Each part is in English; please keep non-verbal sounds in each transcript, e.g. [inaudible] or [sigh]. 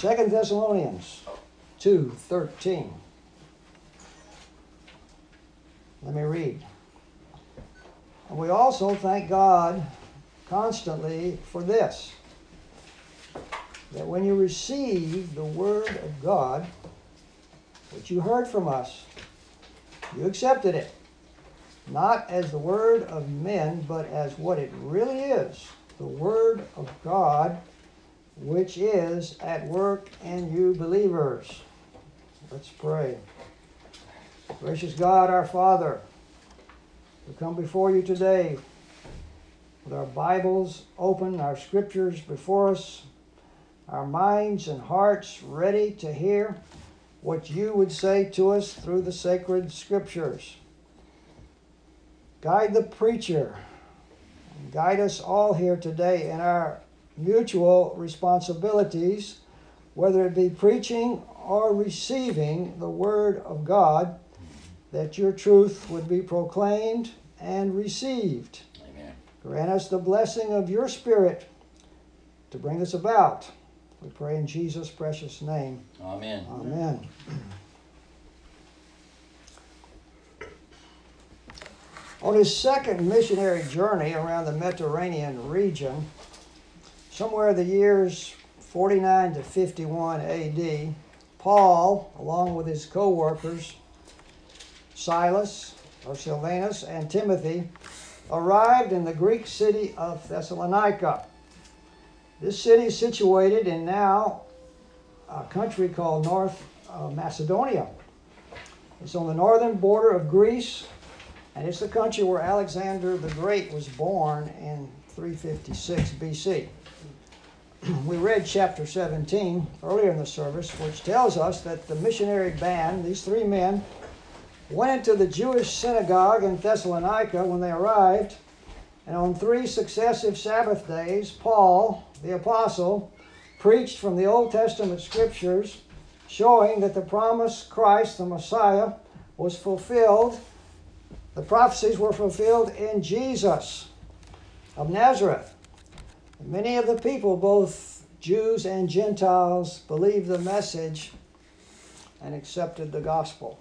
Second Thessalonians 2:13. Let me read. And we also thank God constantly for this that when you receive the word of God, which you heard from us, you accepted it, not as the word of men, but as what it really is the word of God, which is at work in you believers. Let's pray. Gracious God, our Father, we come before you today with our Bibles open, our scriptures before us, our minds and hearts ready to hear what you would say to us through the sacred scriptures. Guide the preacher. Guide us all here today in our mutual responsibilities, whether it be preaching or receiving the Word of God, that your truth would be proclaimed and received. Amen. Grant us the blessing of your Spirit to bring this about. We pray in Jesus' precious name. Amen. Amen. On his second missionary journey around the Mediterranean region, somewhere in the years 49 to 51 AD, Paul, along with his co workers, Silas, or Silvanus, and Timothy, arrived in the Greek city of Thessalonica. This city is situated in now a country called North uh, Macedonia. It's on the northern border of Greece, and it's the country where Alexander the Great was born in 356 BC. [clears throat] we read chapter 17 earlier in the service, which tells us that the missionary band, these three men, went into the Jewish synagogue in Thessalonica when they arrived, and on three successive Sabbath days, Paul, the apostle, preached from the Old Testament scriptures, showing that the promised Christ, the Messiah, was fulfilled. The prophecies were fulfilled in Jesus of Nazareth. Many of the people, both Jews and Gentiles, believed the message and accepted the gospel.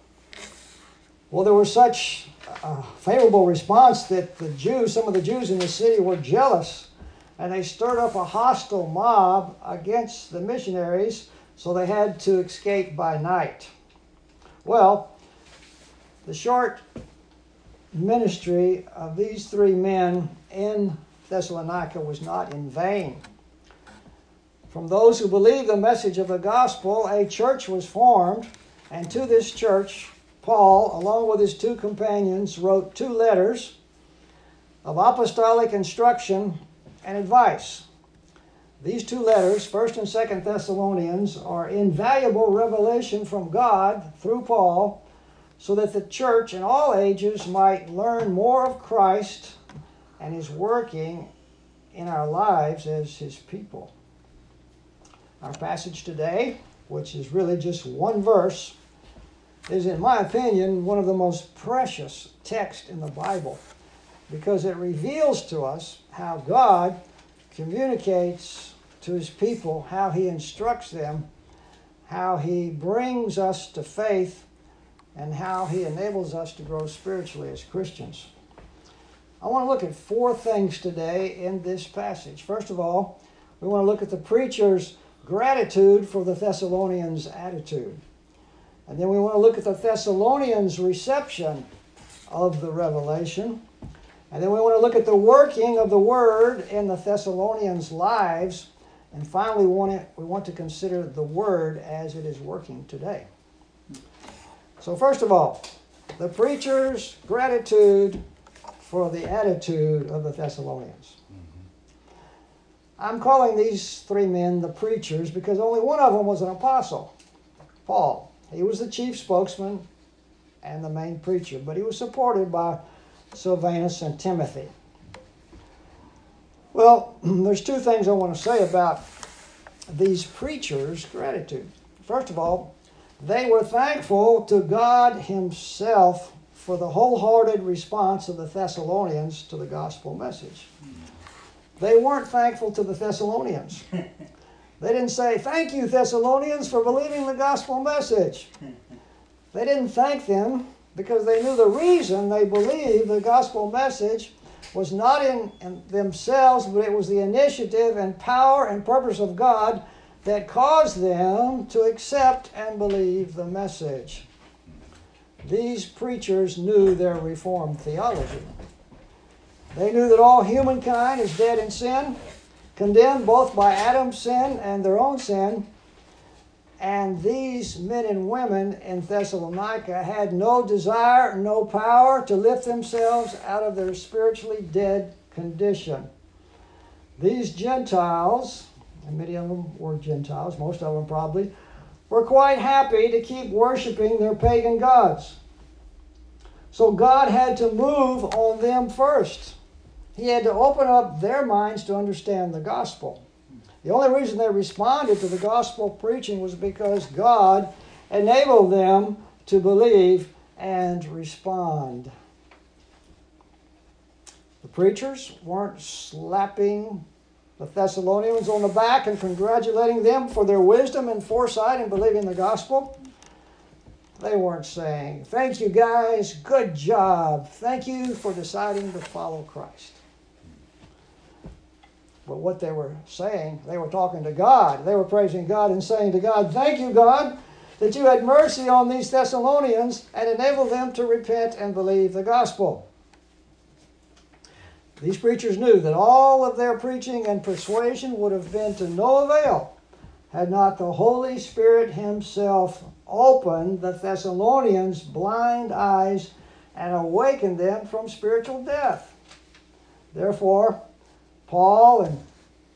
Well, there was such a favorable response that the Jews, some of the Jews in the city, were jealous and they stirred up a hostile mob against the missionaries, so they had to escape by night. Well, the short ministry of these three men in Thessalonica was not in vain. From those who believed the message of the gospel, a church was formed, and to this church, Paul, along with his two companions, wrote two letters of apostolic instruction and advice. These two letters, 1st and 2nd Thessalonians, are invaluable revelation from God through Paul so that the church in all ages might learn more of Christ and is working in our lives as his people. Our passage today, which is really just one verse, is, in my opinion, one of the most precious texts in the Bible because it reveals to us how God communicates to his people, how he instructs them, how he brings us to faith, and how he enables us to grow spiritually as Christians. I want to look at four things today in this passage. First of all, we want to look at the preacher's gratitude for the Thessalonians' attitude. And then we want to look at the Thessalonians' reception of the revelation. And then we want to look at the working of the word in the Thessalonians' lives. And finally, we want, to, we want to consider the word as it is working today. So, first of all, the preacher's gratitude for the attitude of the Thessalonians. Mm-hmm. I'm calling these three men the preachers because only one of them was an apostle, Paul. He was the chief spokesman and the main preacher, but he was supported by Silvanus and Timothy. Well, [clears throat] there's two things I want to say about these preachers' gratitude. First of all, they were thankful to God Himself for the wholehearted response of the Thessalonians to the gospel message. They weren't thankful to the Thessalonians. They didn't say, Thank you, Thessalonians, for believing the gospel message. They didn't thank them because they knew the reason they believed the gospel message was not in, in, themselves, but it was the initiative and power and purpose of God that caused them to accept and believe the message. These preachers knew their Reformed theology. They knew that all humankind is dead in sin, condemned both by Adam's sin and their own sin. And these men and women in Thessalonica had no desire, no power to lift themselves out of their spiritually dead condition. These Gentiles, and many of them were Gentiles, most of them probably, were quite happy to keep worshiping their pagan gods. So God had to move on them first. He had to open up their minds to understand the gospel. The only reason they responded to the gospel preaching was because God enabled them to believe and respond. The preachers weren't slapping the Thessalonians on the back and congratulating them for their wisdom and foresight in believing the gospel. They weren't saying, Thank you guys, good job. Thank you for deciding to follow Christ. But what they were saying, they were talking to God. They were praising God and saying to God, Thank you, God, that you had mercy on these Thessalonians and enabled them to repent and believe the gospel. These preachers knew that all of their preaching and persuasion would have been to no avail had not the Holy Spirit Himself opened the Thessalonians' blind eyes and awakened them from spiritual death. Therefore, Paul and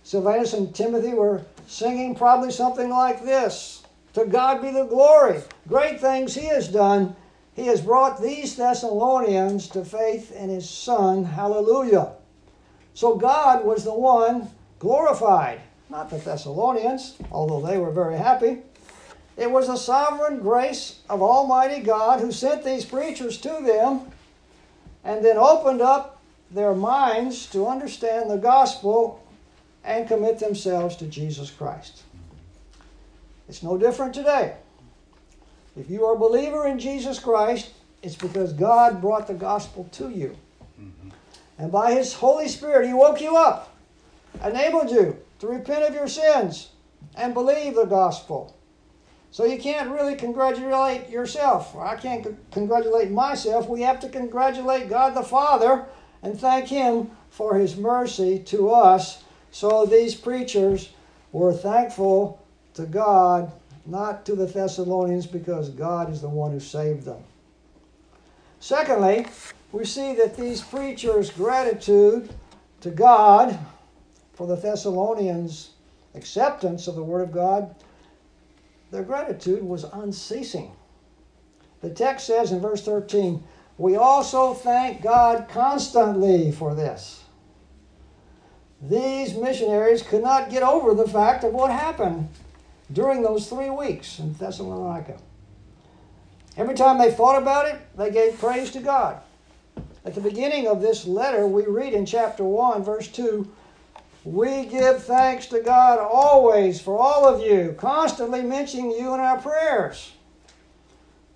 Silvanus and Timothy were singing probably something like this To God be the glory. Great things He has done. He has brought these Thessalonians to faith in His Son. Hallelujah. So God was the one glorified, not the Thessalonians, although they were very happy. It was the sovereign grace of Almighty God who sent these preachers to them and then opened up their minds to understand the gospel and commit themselves to Jesus Christ. It's no different today. If you are a believer in Jesus Christ, it's because God brought the gospel to you. Mm-hmm. And by His Holy Spirit, He woke you up, enabled you to repent of your sins and believe the gospel. So you can't really congratulate yourself. I can't congratulate myself. We have to congratulate God the Father and thank Him for His mercy to us. So these preachers were thankful to God, not to the Thessalonians, because God is the one who saved them. Secondly, we see that these preachers' gratitude to God for the Thessalonians' acceptance of the Word of God, their gratitude was unceasing. The text says in verse 13, we also thank God constantly for this. These missionaries could not get over the fact of what happened during those three weeks in Thessalonica. Every time they thought about it, they gave praise to God. At the beginning of this letter, we read in chapter 1, verse 2 We give thanks to God always for all of you, constantly mentioning you in our prayers.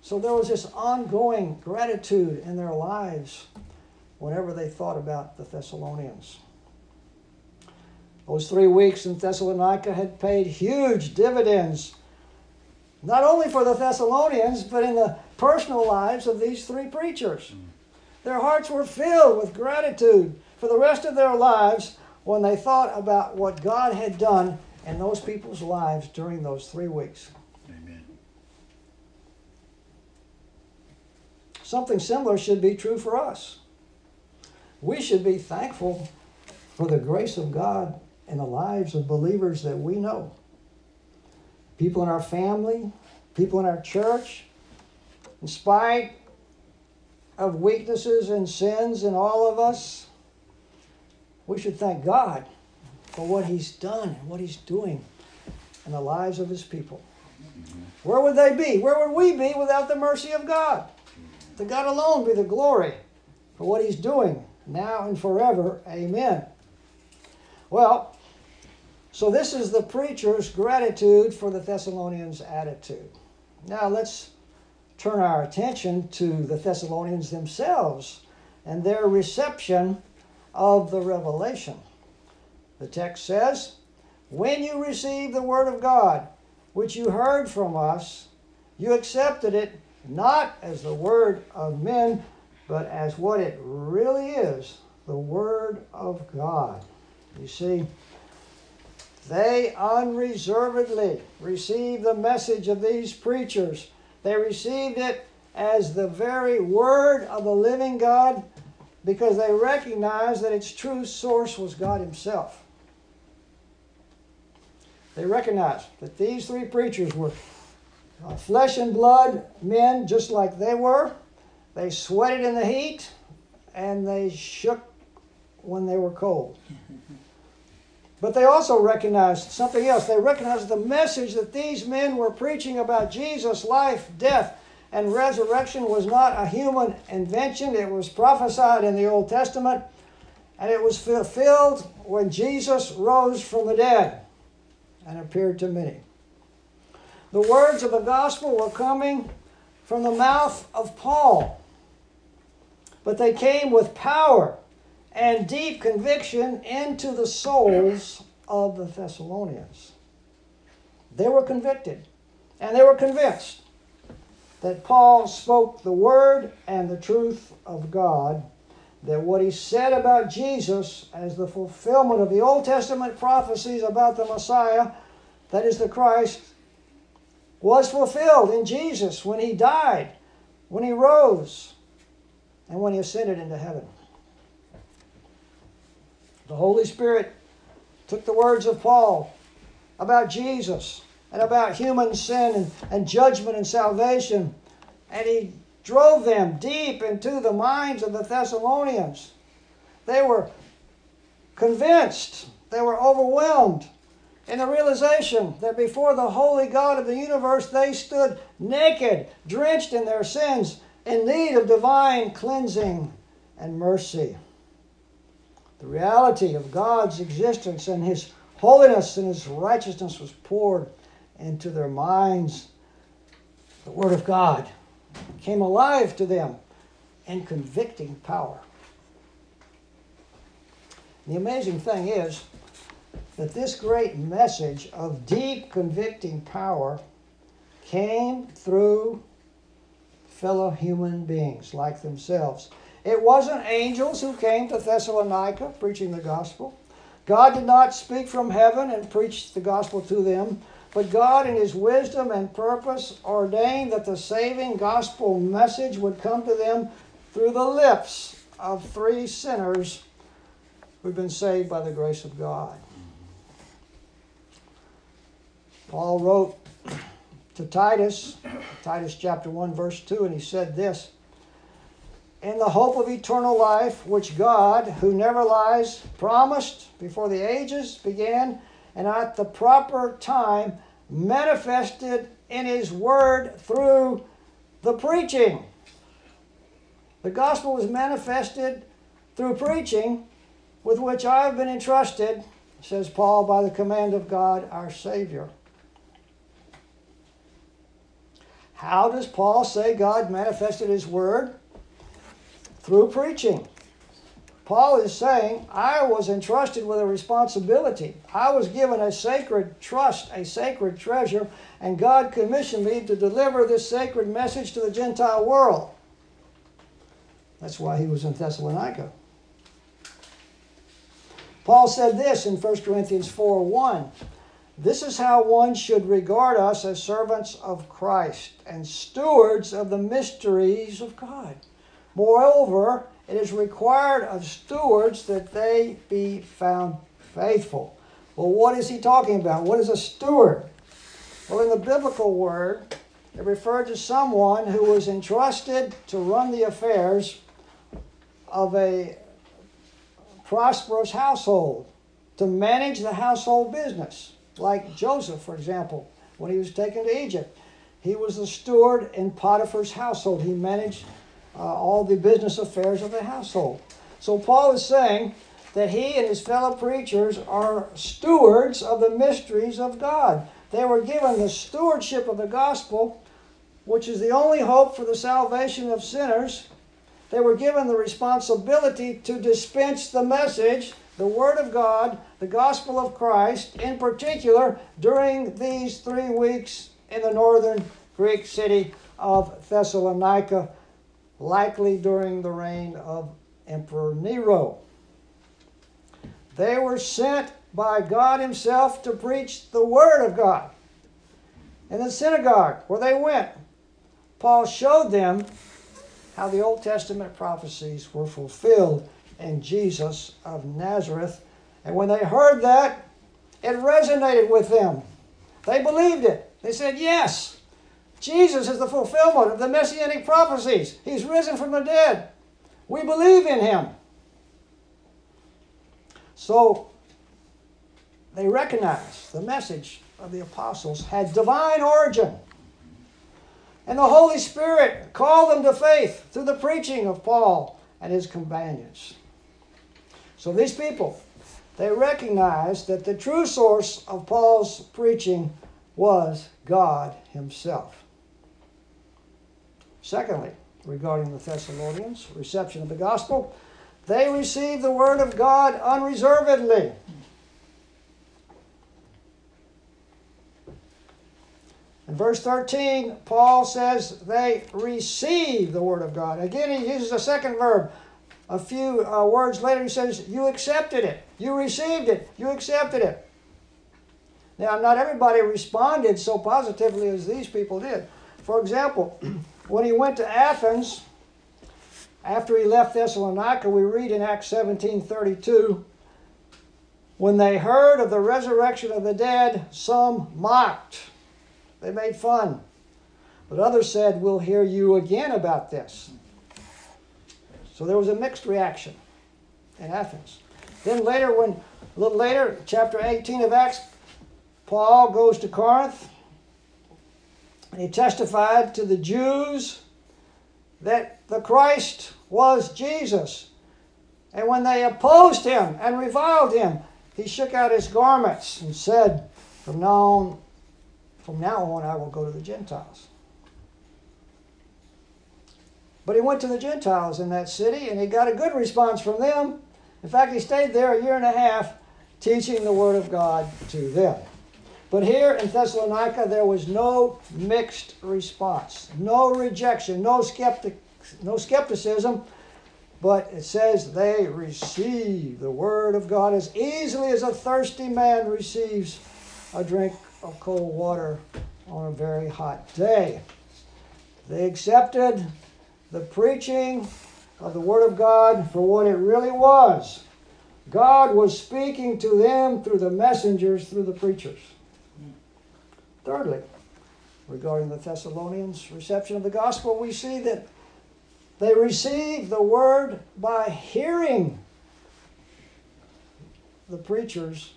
So there was this ongoing gratitude in their lives whenever they thought about the Thessalonians. Those three weeks in Thessalonica had paid huge dividends, not only for the Thessalonians, but in the personal lives of these three preachers. Mm. Their hearts were filled with gratitude for the rest of their lives when they thought about what God had done in those people's lives during those three weeks. Amen. Something similar should be true for us. We should be thankful for the grace of God in the lives of believers that we know. People in our family, people in our church, in spite of weaknesses and sins in all of us, we should thank God for what He's done and what He's doing in the lives of His people. Where would they be? Where would we be without the mercy of God? To God alone be the glory for what He's doing now and forever. Amen. Well, So, this is the preacher's gratitude for the Thessalonians' attitude. Now, let's turn our attention to the Thessalonians themselves and their reception of the revelation. The text says, When you received the word of God, which you heard from us, you accepted it not as the word of men, but as what it really is the word of God. You see, they unreservedly received the message of these preachers. They received it as the very word of the living God because they recognized that its true source was God Himself. They recognized that these three preachers were uh, flesh and blood men just like they were. They sweated in the heat and they shook when they were cold. [laughs] But they also recognized something else. They recognized the message that these men were preaching about Jesus' life, death, and resurrection was not a human invention. It was prophesied in the Old Testament, and it was fulfilled when Jesus rose from the dead and appeared to many. The words of the gospel were coming from the mouth of Paul, but they came with power and deep conviction into the souls of the Thessalonians. They were convicted and they were convinced that Paul spoke the word and the truth of God, that what he said about Jesus as the fulfillment of the Old Testament prophecies about the Messiah, that is the Christ, was fulfilled in Jesus when he died, when he rose, and when he ascended into heaven. The Holy Spirit took the words of Paul about Jesus and about human sin and, and judgment and salvation, and he drove them deep into the minds of the Thessalonians. They were convinced, they were overwhelmed in the realization that before the holy God of the universe they stood naked, drenched in their sins, in need of divine cleansing and mercy. The reality of God's existence and His holiness and His righteousness was poured into their minds. The Word of God came alive to them in convicting power. The amazing thing is that this great message of deep convicting power came through fellow human beings like themselves. It wasn't angels who came to Thessalonica preaching the gospel. God did not speak from heaven and preach the gospel to them, but God, in His wisdom and purpose, ordained that the saving gospel message would come to them through the lips of three sinners who've been saved by the grace of God. Paul wrote to Titus, Titus chapter 1, verse 2, and he said this in the hope of eternal life, which God, who never lies, promised before the ages began and at the proper time manifested in His Word through the preaching. The gospel was manifested through preaching, with which I have been entrusted, says Paul, by the command of God our Savior. How does Paul say God manifested His Word? Through preaching. Paul is saying, I was entrusted with a responsibility. I was given a sacred trust, a sacred treasure, and God commissioned me to deliver this sacred message to the Gentile world. That's why he was in Thessalonica. Paul said this in 1 Corinthians 4 1. This is how one should regard us as servants of Christ and stewards of the mysteries of God. Moreover, it is required of stewards that they be found faithful. Well, what is he talking about? What is a steward? Well, in the biblical word, it referred to someone who was entrusted to run the affairs of a prosperous household, to manage the household business. Like Joseph, for example, when he was taken to Egypt. He was the steward in Potiphar's household. He managed uh, all the business affairs of the household. So Paul is saying that he and his fellow preachers are stewards of the mysteries of God. They were given the stewardship of the gospel, which is the only hope for the salvation of sinners. They were given the responsibility to dispense the message, the Word of God, the gospel of Christ, in particular during these three weeks in the northern Greek city of Thessalonica, likely during the reign of Emperor Nero. They were sent by God Himself to preach the Word of God. In the synagogue where they went, Paul showed them how the Old Testament prophecies were fulfilled in Jesus of Nazareth. And when they heard that, it resonated with them. They believed it. They said, Yes, Jesus is the fulfillment of the messianic prophecies. He's risen from the dead. We believe in him. So they recognized the message of the apostles had divine origin. And the Holy Spirit called them to faith through the preaching of Paul and his companions. So these people, they recognized that the true source of Paul's preaching was God Himself. Secondly, regarding the Thessalonians' reception of the gospel, they received the Word of God unreservedly. In verse 13, Paul says they receive the Word of God. Again, he uses a second verb. A few uh, words later, he says, You accepted it. You received it. You accepted it. Now, not everybody responded so positively as these people did. For example, [clears throat] when he went to Athens, after he left Thessalonica, we read in Acts 17:32, when they heard of the resurrection of the dead, some mocked. They made fun. But others said, We'll hear you again about this. So there was a mixed reaction in Athens. Then later, when a little later, chapter 18 of Acts, Paul goes to Corinth and he testified to the Jews that the Christ was Jesus. And when they opposed him and reviled him, he shook out his garments and said, From now on, from now on, I will go to the Gentiles. But he went to the Gentiles in that city and he got a good response from them. In fact, he stayed there a year and a half teaching the Word of God to them. But here in Thessalonica, there was no mixed response, no rejection, no, skeptic, no skepticism, but it says they receive the Word of God as easily as a thirsty man receives a drink of cold water on a very hot day. They accepted the preaching of the Word of God for what it really was. God was speaking to them through the messengers, through the preachers. Thirdly, regarding the Thessalonians' reception of the gospel, we see that they received the word by hearing the preachers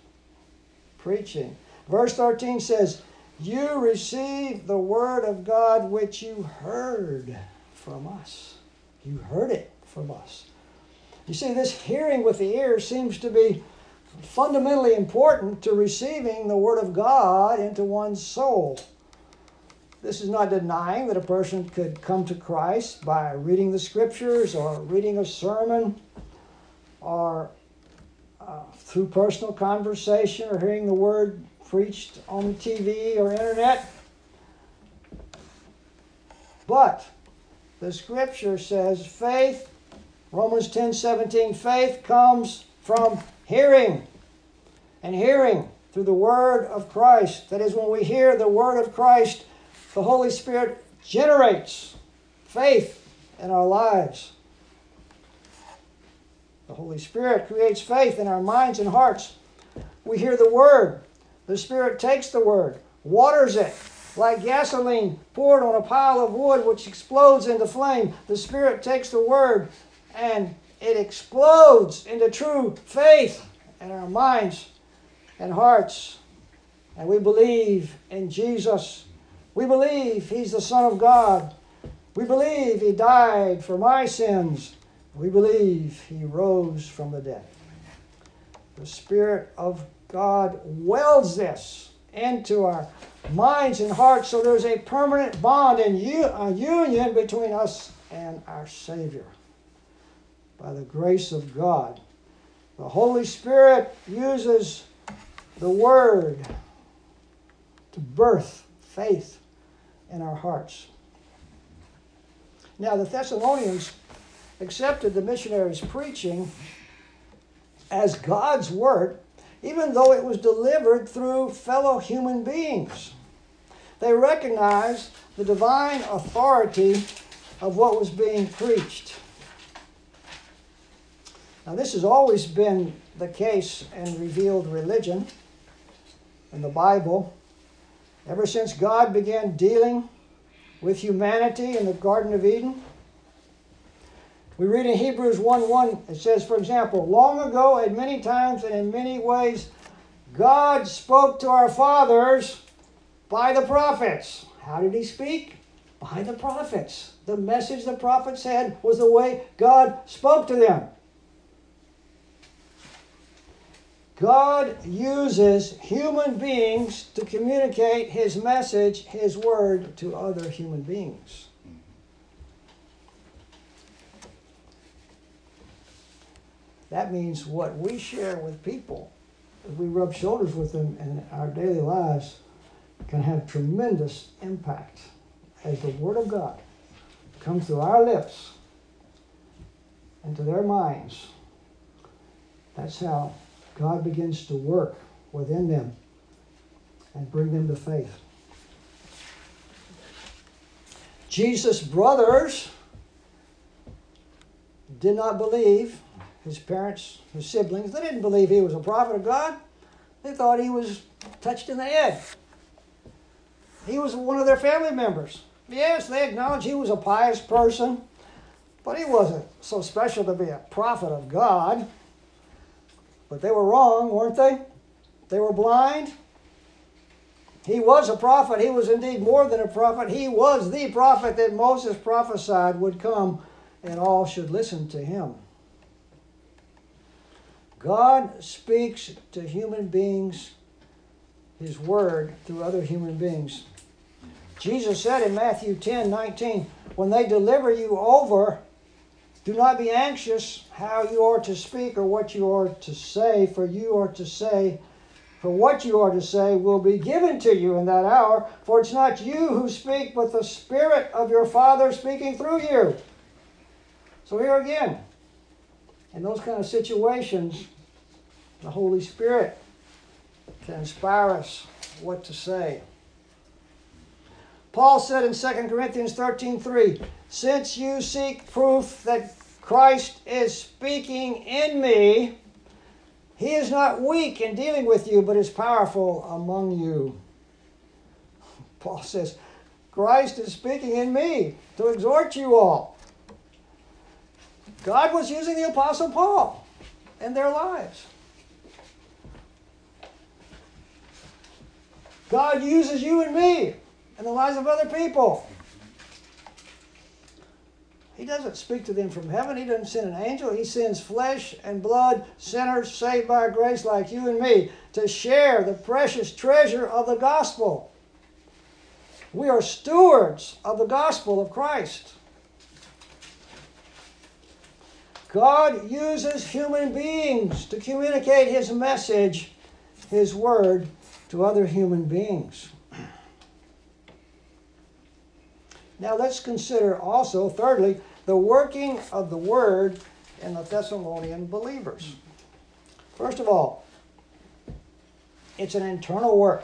preaching. Verse 13 says, You received the word of God which you heard from us. You heard it from us. You see, this hearing with the ear seems to be fundamentally important to receiving the Word of God into one's soul. This is not denying that a person could come to Christ by reading the Scriptures or reading a sermon or uh, through personal conversation or hearing the Word preached on the TV or internet. But the Scripture says faith, Romans 10 17, faith comes from hearing and hearing through the word of Christ. That is, when we hear the word of Christ, the Holy Spirit generates faith in our lives. The Holy Spirit creates faith in our minds and hearts. We hear the word. The Spirit takes the word, waters it, like gasoline poured on a pile of wood which explodes into flame. The Spirit takes the word and it explodes into true faith in our minds and hearts. And we believe in Jesus. We believe He's the Son of God. We believe He died for my sins. We believe He rose from the dead. The Spirit of God welds this into our minds and hearts so there's a permanent bond and a union between us and our Savior. By the grace of God, the Holy Spirit uses the Word to birth faith in our hearts. Now, the Thessalonians accepted the missionaries' preaching as God's Word, even though it was delivered through fellow human beings. They recognized the divine authority of what was being preached. Now, this has always been the case in revealed religion in the Bible. Ever since God began dealing with humanity in the Garden of Eden, we read in Hebrews 1 1, it says, for example, long ago, at many times and in many ways, God spoke to our fathers by the prophets. How did he speak? By the prophets. The message the prophets had was the way God spoke to them. God uses human beings to communicate his message, his word, to other human beings. That means what we share with people, if we rub shoulders with them in our daily lives, can have tremendous impact as the Word of God comes through our lips into their minds. That's how God begins to work within them and bring them to faith. Jesus' brothers did not believe, his parents, his siblings, they didn't believe he was a prophet of God. They thought he was touched in the head. He was one of their family members. Yes, they acknowledged he was a pious person, but he wasn't so special to be a prophet of God. But they were wrong, weren't they? They were blind. He was a prophet. He was indeed more than a prophet. He was the prophet that Moses prophesied would come, and all should listen to him. God speaks to human beings his word through other human beings. Jesus said in Matthew 10 19, when they deliver you over do not be anxious how you are to speak or what you are to say, for you are to say, for what you are to say will be given to you in that hour, for it's not you who speak, but the Spirit of your Father speaking through you. So here again, in those kind of situations, the Holy Spirit can inspire us what to say. Paul said in 2 Corinthians 13 3, Since you seek proof that Christ is speaking in me, he is not weak in dealing with you, but is powerful among you. [laughs] Paul says, Christ is speaking in me to exhort you all. God was using the Apostle Paul in their lives. God uses you and me and the lives of other people. He doesn't speak to them from heaven. He doesn't send an angel. He sends flesh and blood, sinners saved by grace like you and me, to share the precious treasure of the gospel. We are stewards of the gospel of Christ. God uses human beings to communicate His message, His word, to other human beings. Now let's consider also, thirdly, the working of the word in the Thessalonian believers. First of all, it's an internal work.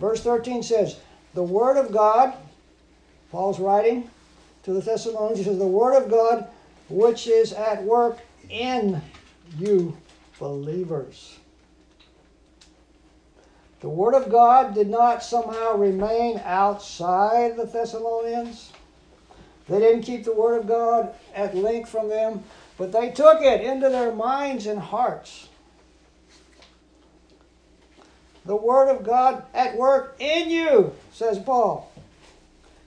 Verse 13 says, The word of God, Paul's writing to the Thessalonians, he says, The word of God which is at work in you believers. The Word of God did not somehow remain outside the Thessalonians. They didn't keep the Word of God at length from them, but they took it into their minds and hearts. The Word of God at work in you, says Paul.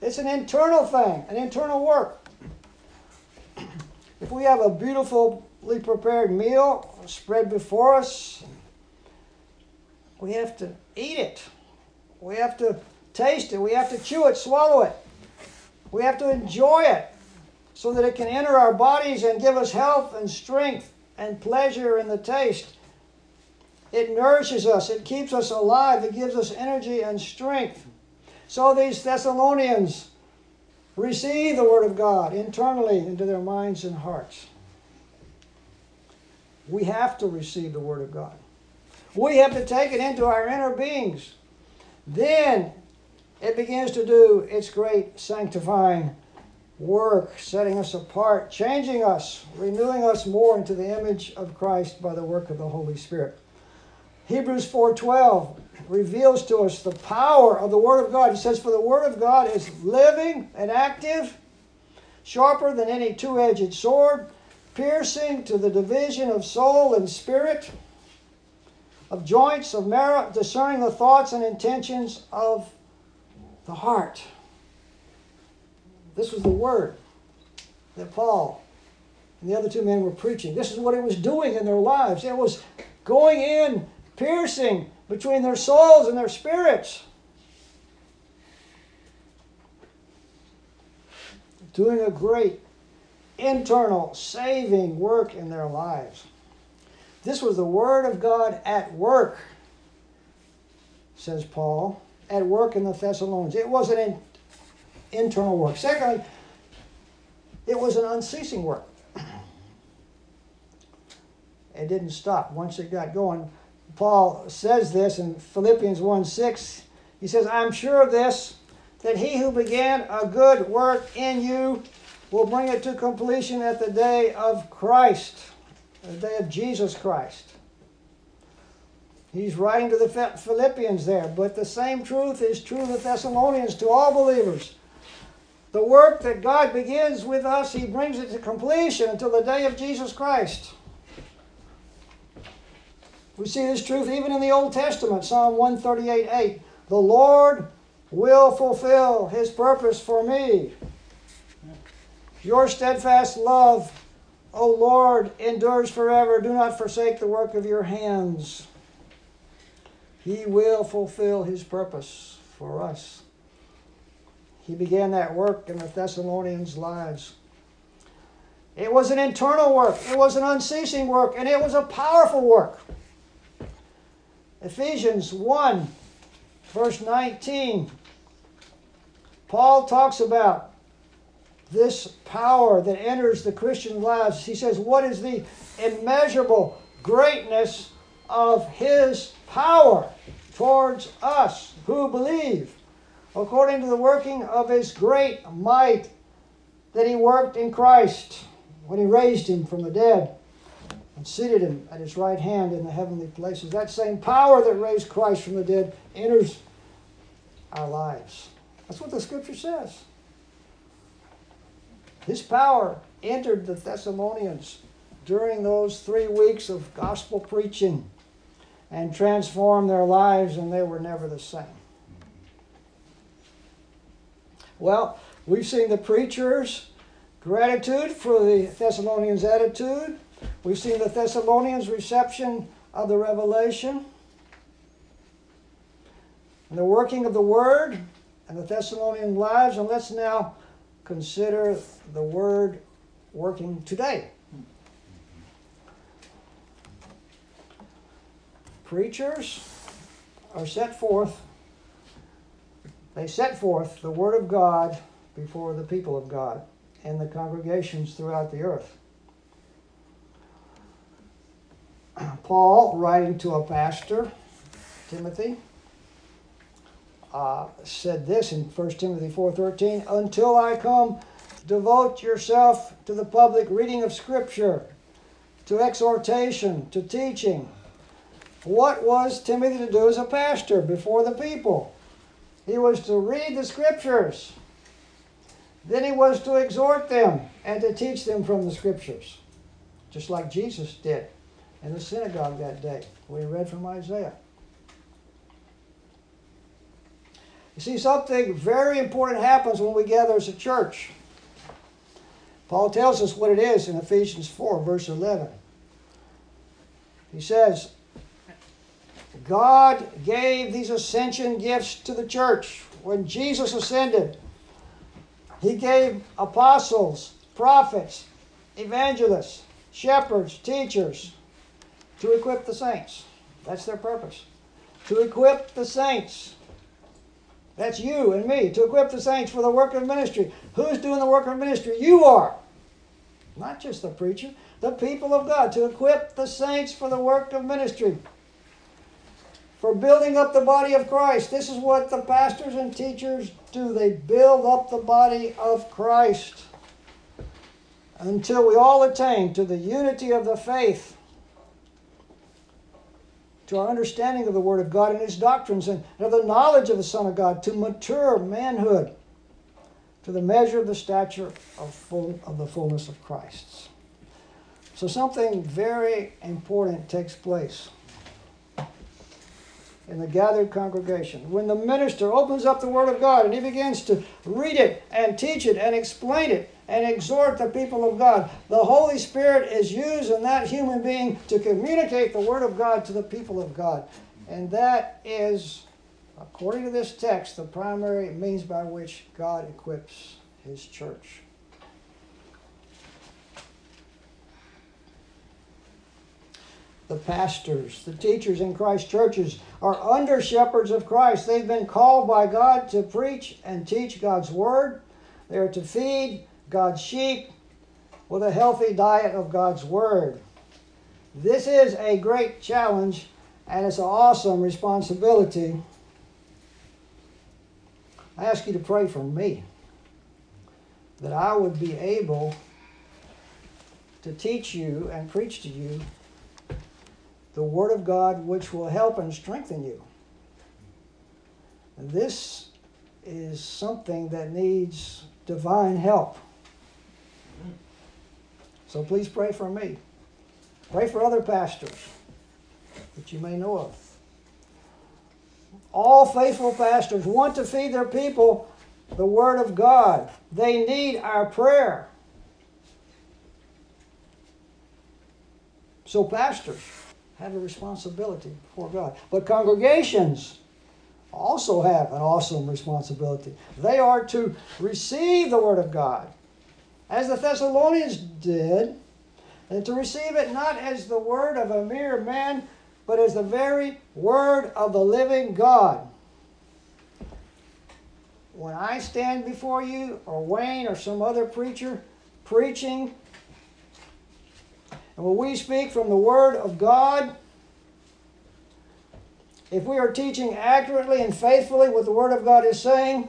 It's an internal thing, an internal work. If we have a beautifully prepared meal spread before us. We have to eat it. We have to taste it. We have to chew it, swallow it. We have to enjoy it so that it can enter our bodies and give us health and strength and pleasure in the taste. It nourishes us, it keeps us alive, it gives us energy and strength. So these Thessalonians receive the Word of God internally into their minds and hearts. We have to receive the Word of God. We have to take it into our inner beings. Then it begins to do its great sanctifying work, setting us apart, changing us, renewing us more into the image of Christ by the work of the Holy Spirit. Hebrews 4:12 reveals to us the power of the word of God. It says for the word of God is living and active, sharper than any two-edged sword, piercing to the division of soul and spirit, of joints, of marrow, discerning the thoughts and intentions of the heart. This was the word that Paul and the other two men were preaching. This is what it was doing in their lives. It was going in, piercing between their souls and their spirits. Doing a great internal saving work in their lives. This was the Word of God at work, says Paul, at work in the Thessalonians. It was an internal work. Secondly, it was an unceasing work. It didn't stop once it got going. Paul says this in Philippians 1 6. He says, I'm sure of this, that he who began a good work in you will bring it to completion at the day of Christ, the day of Jesus Christ. He's writing to the Philippians there, but the same truth is true the Thessalonians to all believers. The work that God begins with us, He brings it to completion until the day of Jesus Christ. We see this truth even in the Old Testament, Psalm 138 8. The Lord will fulfill His purpose for me. Your steadfast love, O Lord, endures forever. Do not forsake the work of your hands. He will fulfill His purpose for us. He began that work in the Thessalonians' lives. It was an internal work, it was an unceasing work, and it was a powerful work. Ephesians 1, verse 19, Paul talks about this power that enters the Christian lives. He says, What is the immeasurable greatness of his power towards us who believe? according to the working of his great might that he worked in Christ when he raised him from the dead and seated him at his right hand in the heavenly places. That same power that raised Christ from the dead enters our lives. That's what the scripture says. His power entered the Thessalonians during those three weeks of gospel preaching and transformed their lives, and they were never the same. Well, we've seen the preacher's gratitude for the Thessalonians' attitude. We've seen the Thessalonians' reception of the revelation. And the working of the Word and the Thessalonian lives. And let's now consider the Word working today. Preachers are set forth they set forth the Word of God before the people of God and the congregations throughout the earth. [clears throat] Paul, writing to a pastor, Timothy, uh, said this in 1 Timothy 4.13, Until I come, devote yourself to the public reading of Scripture, to exhortation, to teaching. What was Timothy to do as a pastor before the people? He was to read the scriptures. Then he was to exhort them and to teach them from the scriptures, just like Jesus did in the synagogue that day. We read from Isaiah. You see, something very important happens when we gather as a church. Paul tells us what it is in Ephesians 4, verse 11. He says, God gave these ascension gifts to the church. When Jesus ascended, He gave apostles, prophets, evangelists, shepherds, teachers to equip the saints. That's their purpose. To equip the saints. That's you and me, to equip the saints for the work of ministry. Who's doing the work of ministry? You are. Not just the preacher, the people of God, to equip the saints for the work of ministry for building up the body of Christ. This is what the pastors and teachers do. They build up the body of Christ until we all attain to the unity of the faith, to our understanding of the Word of God and His doctrines, and of the knowledge of the Son of God, to mature manhood, to the measure of the stature of, full, of the fullness of Christ. So something very important takes place in the gathered congregation. When the minister opens up the Word of God and he begins to read it and teach it and explain it and exhort the people of God, the Holy Spirit is used in that human being to communicate the Word of God to the people of God. And that is, according to this text, the primary means by which God equips His church. The pastors, the teachers in Christ churches are under shepherds of Christ. They've been called by God to preach and teach God's word. They are to feed God's sheep with a healthy diet of God's word. This is a great challenge and it's an awesome responsibility. I ask you to pray for me that I would be able to teach you and preach to you the Word of God, which will help and strengthen you. This is something that needs divine help. So please pray for me. Pray for other pastors that you may know of. All faithful pastors want to feed their people the Word of God. They need our prayer. So, pastors, have a responsibility before God. But congregations also have an awesome responsibility. They are to receive the Word of God, as the Thessalonians did, and to receive it not as the word of a mere man, but as the very Word of the living God. When I stand before you, or Wayne, or some other preacher, preaching and when we speak from the Word of God, if we are teaching accurately and faithfully what the Word of God is saying,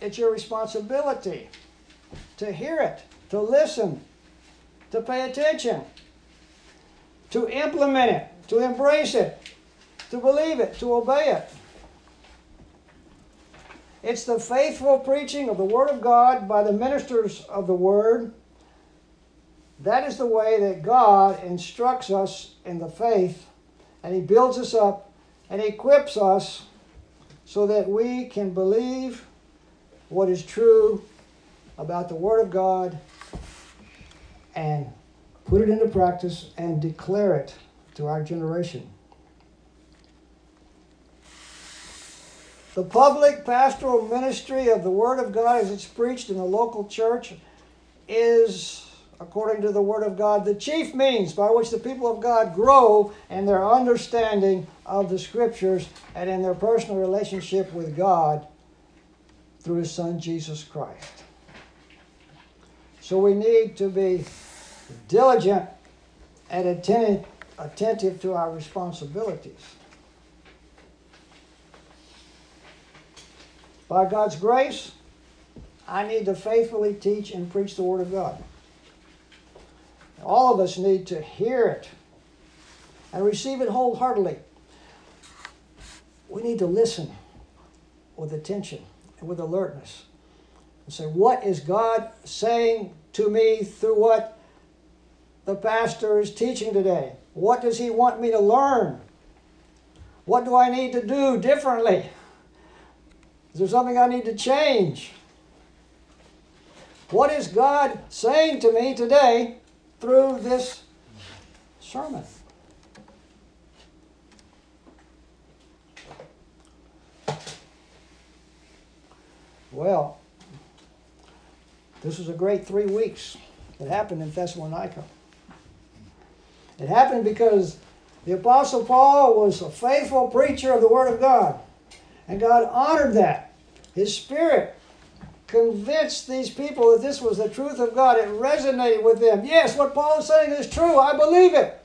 it's your responsibility to hear it, to listen, to pay attention, to implement it, to embrace it, to believe it, to obey it. It's the faithful preaching of the Word of God by the ministers of the Word that is the way that God instructs us in the faith, and He builds us up and equips us so that we can believe what is true about the Word of God and put it into practice and declare it to our generation. The public pastoral ministry of the Word of God as it's preached in the local church is according to the Word of God, the chief means by which the people of God grow in their understanding of the Scriptures and in their personal relationship with God through His Son Jesus Christ. So we need to be diligent and attentive, attentive to our responsibilities. By God's grace, I need to faithfully teach and preach the Word of God. All of us need to hear it and receive it wholeheartedly. We need to listen with attention and with alertness and say, What is God saying to me through what the pastor is teaching today? What does he want me to learn? What do I need to do differently? Is there something I need to change? What is God saying to me today through this sermon. Well, this was a great three weeks that happened in Thessalonica. It happened because the Apostle Paul was a faithful preacher of the Word of God, and God honored that. His Spirit convinced these people that this was the truth of God. It resonated with them. Yes, what Paul is saying is true. I believe it.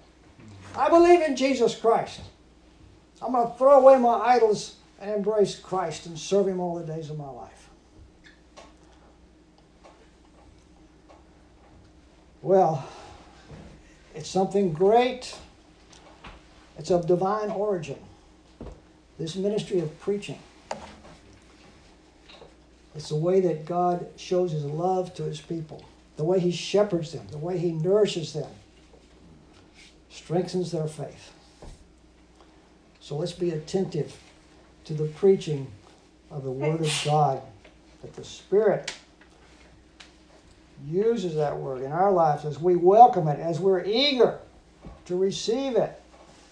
I believe in Jesus Christ. I'm going to throw away my idols and embrace Christ and serve Him all the days of my life. Well, it's something great. It's of divine origin. This ministry of preaching. It's the way that God shows His love to His people, the way He shepherds them, the way He nourishes them, strengthens their faith. So let's be attentive to the preaching of the Word of God, that the Spirit uses that Word in our lives as we welcome it, as we're eager to receive it,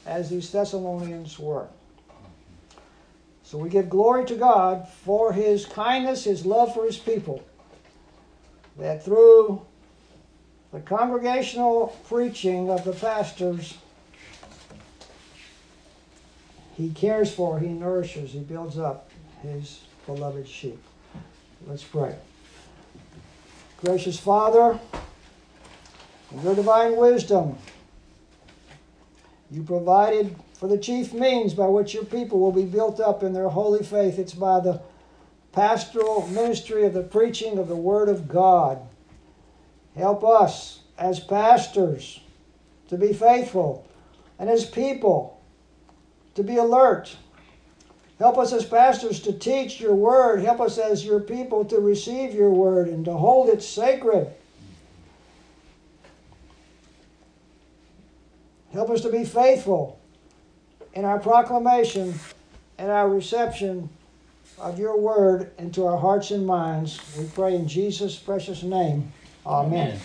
as these Thessalonians were. So we give glory to God for His kindness, His love for His people, that through the congregational preaching of the pastors, He cares for, He nourishes, He builds up His beloved sheep. Let's pray. Gracious Father, in your divine wisdom, you provided for the chief means by which your people will be built up in their holy faith. It's by the pastoral ministry of the preaching of the Word of God. Help us as pastors to be faithful and as people to be alert. Help us as pastors to teach your word. Help us as your people to receive your word and to hold it sacred. Help us to be faithful in our proclamation and our reception of your word into our hearts and minds. We pray in Jesus' precious name. Amen. Amen.